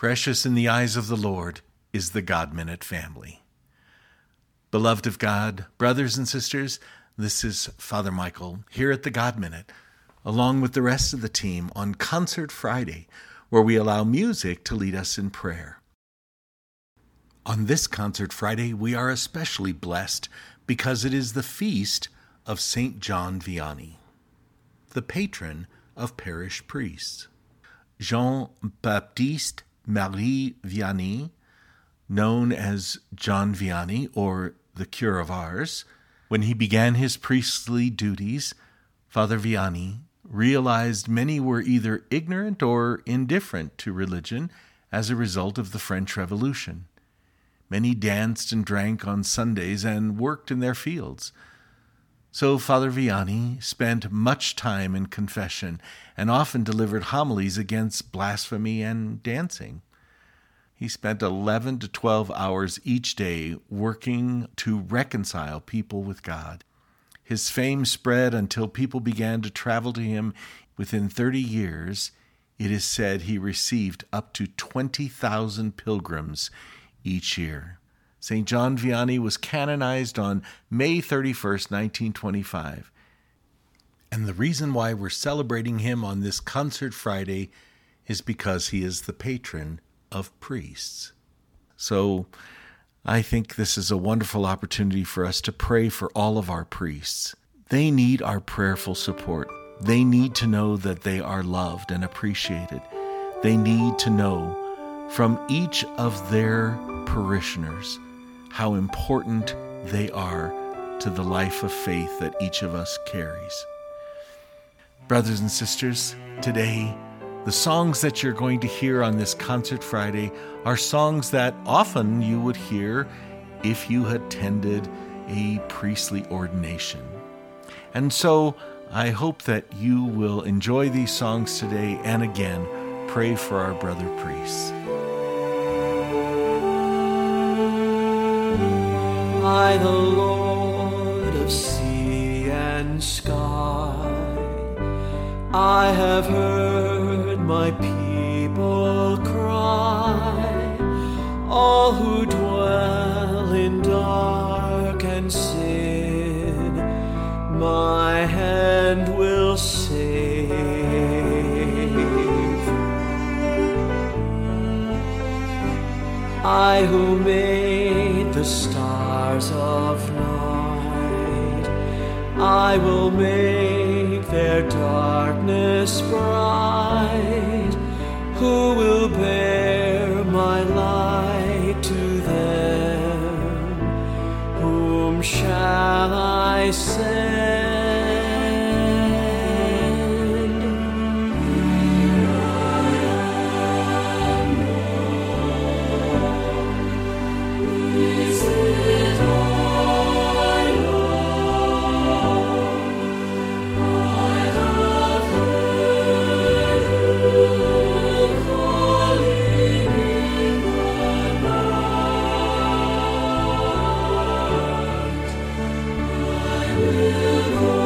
Precious in the eyes of the Lord is the God Minute family. Beloved of God, brothers and sisters, this is Father Michael here at the God Minute, along with the rest of the team on Concert Friday, where we allow music to lead us in prayer. On this Concert Friday, we are especially blessed because it is the feast of St. John Vianney, the patron of parish priests. Jean Baptiste Marie Vianney, known as John Vianney or the Cure of Ars, when he began his priestly duties, Father Vianney realized many were either ignorant or indifferent to religion as a result of the French Revolution. Many danced and drank on Sundays and worked in their fields. So Father Vianney spent much time in confession and often delivered homilies against blasphemy and dancing. He spent 11 to 12 hours each day working to reconcile people with God. His fame spread until people began to travel to him. Within 30 years, it is said he received up to 20,000 pilgrims each year. St. John Vianney was canonized on May 31st, 1925. And the reason why we're celebrating him on this Concert Friday is because he is the patron of priests. So I think this is a wonderful opportunity for us to pray for all of our priests. They need our prayerful support. They need to know that they are loved and appreciated. They need to know from each of their parishioners how important they are to the life of faith that each of us carries. Brothers and sisters, today, the songs that you're going to hear on this Concert Friday are songs that often you would hear if you attended a priestly ordination. And so I hope that you will enjoy these songs today and again pray for our brother priests. I, the Lord of sea and sky, I have heard my people cry, all who dwell in dark and sin, my hand will save. I who made I will make their darkness bright. Who will bear will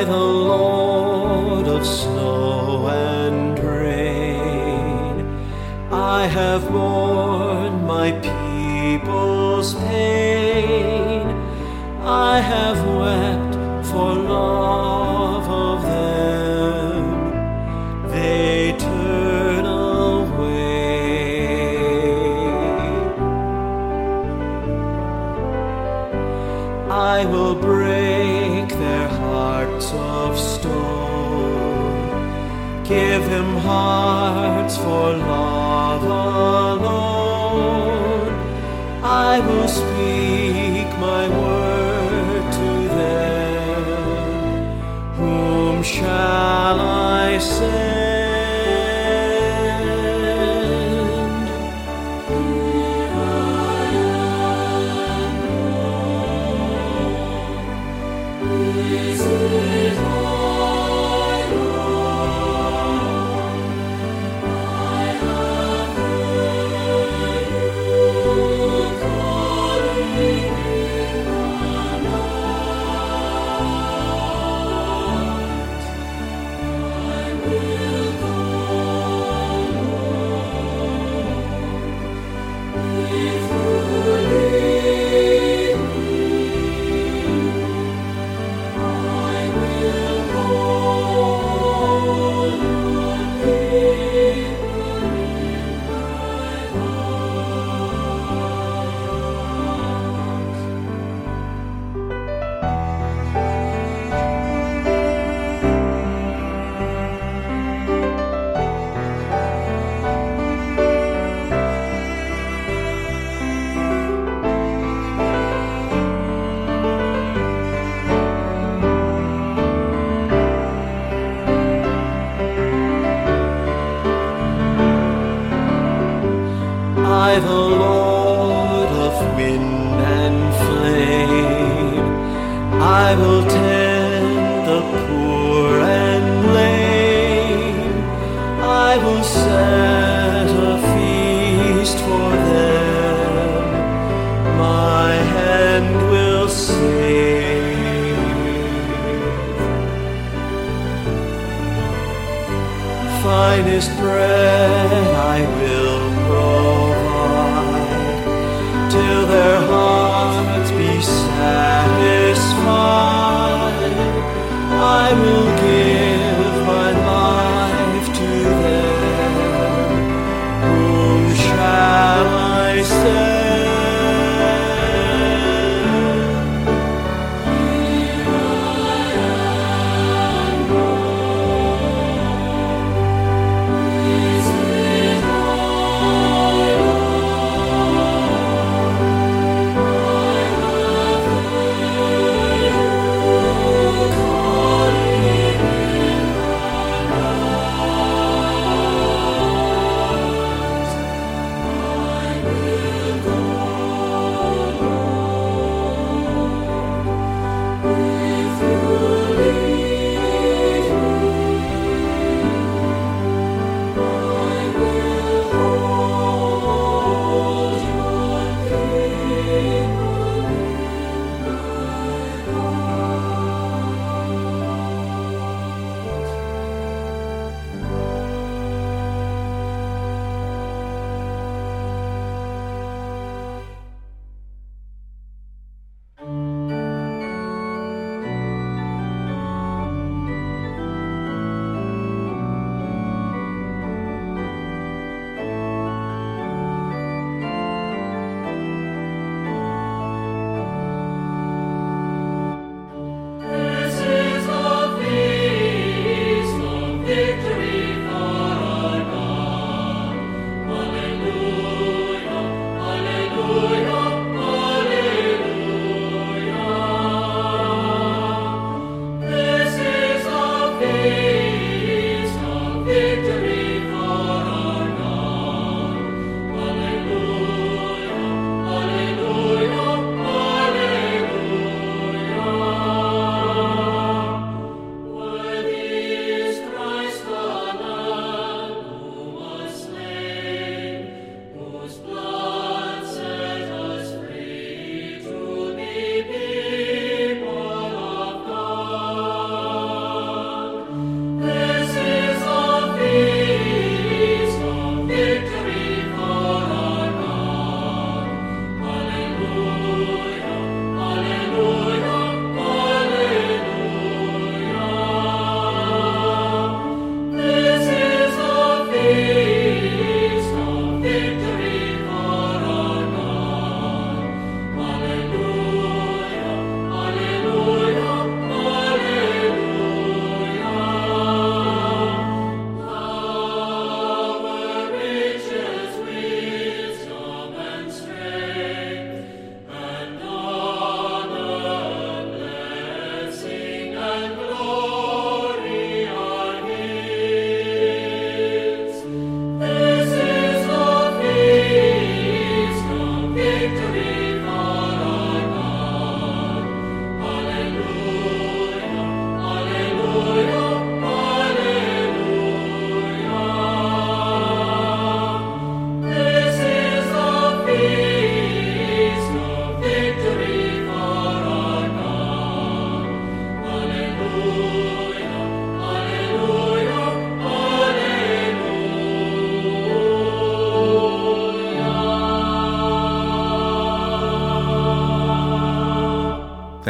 I, the Lord of snow and rain, I have borne my people's pain. I have wept for love will speak my word to them. Whom shall I send? I, the Lord of wind and flame, I will tend the poor and lame. I will set a feast for them. My hand will save. finest bread I will I will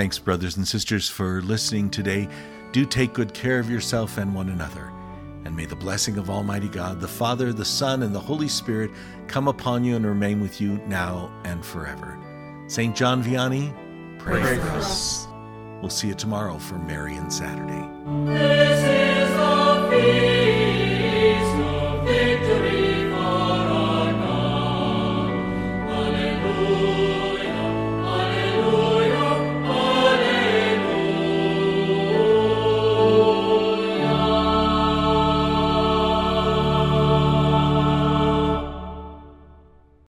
Thanks, brothers and sisters, for listening today. Do take good care of yourself and one another. And may the blessing of Almighty God, the Father, the Son, and the Holy Spirit come upon you and remain with you now and forever. St. John Vianney, pray, pray for us. We'll see you tomorrow for Marian Saturday.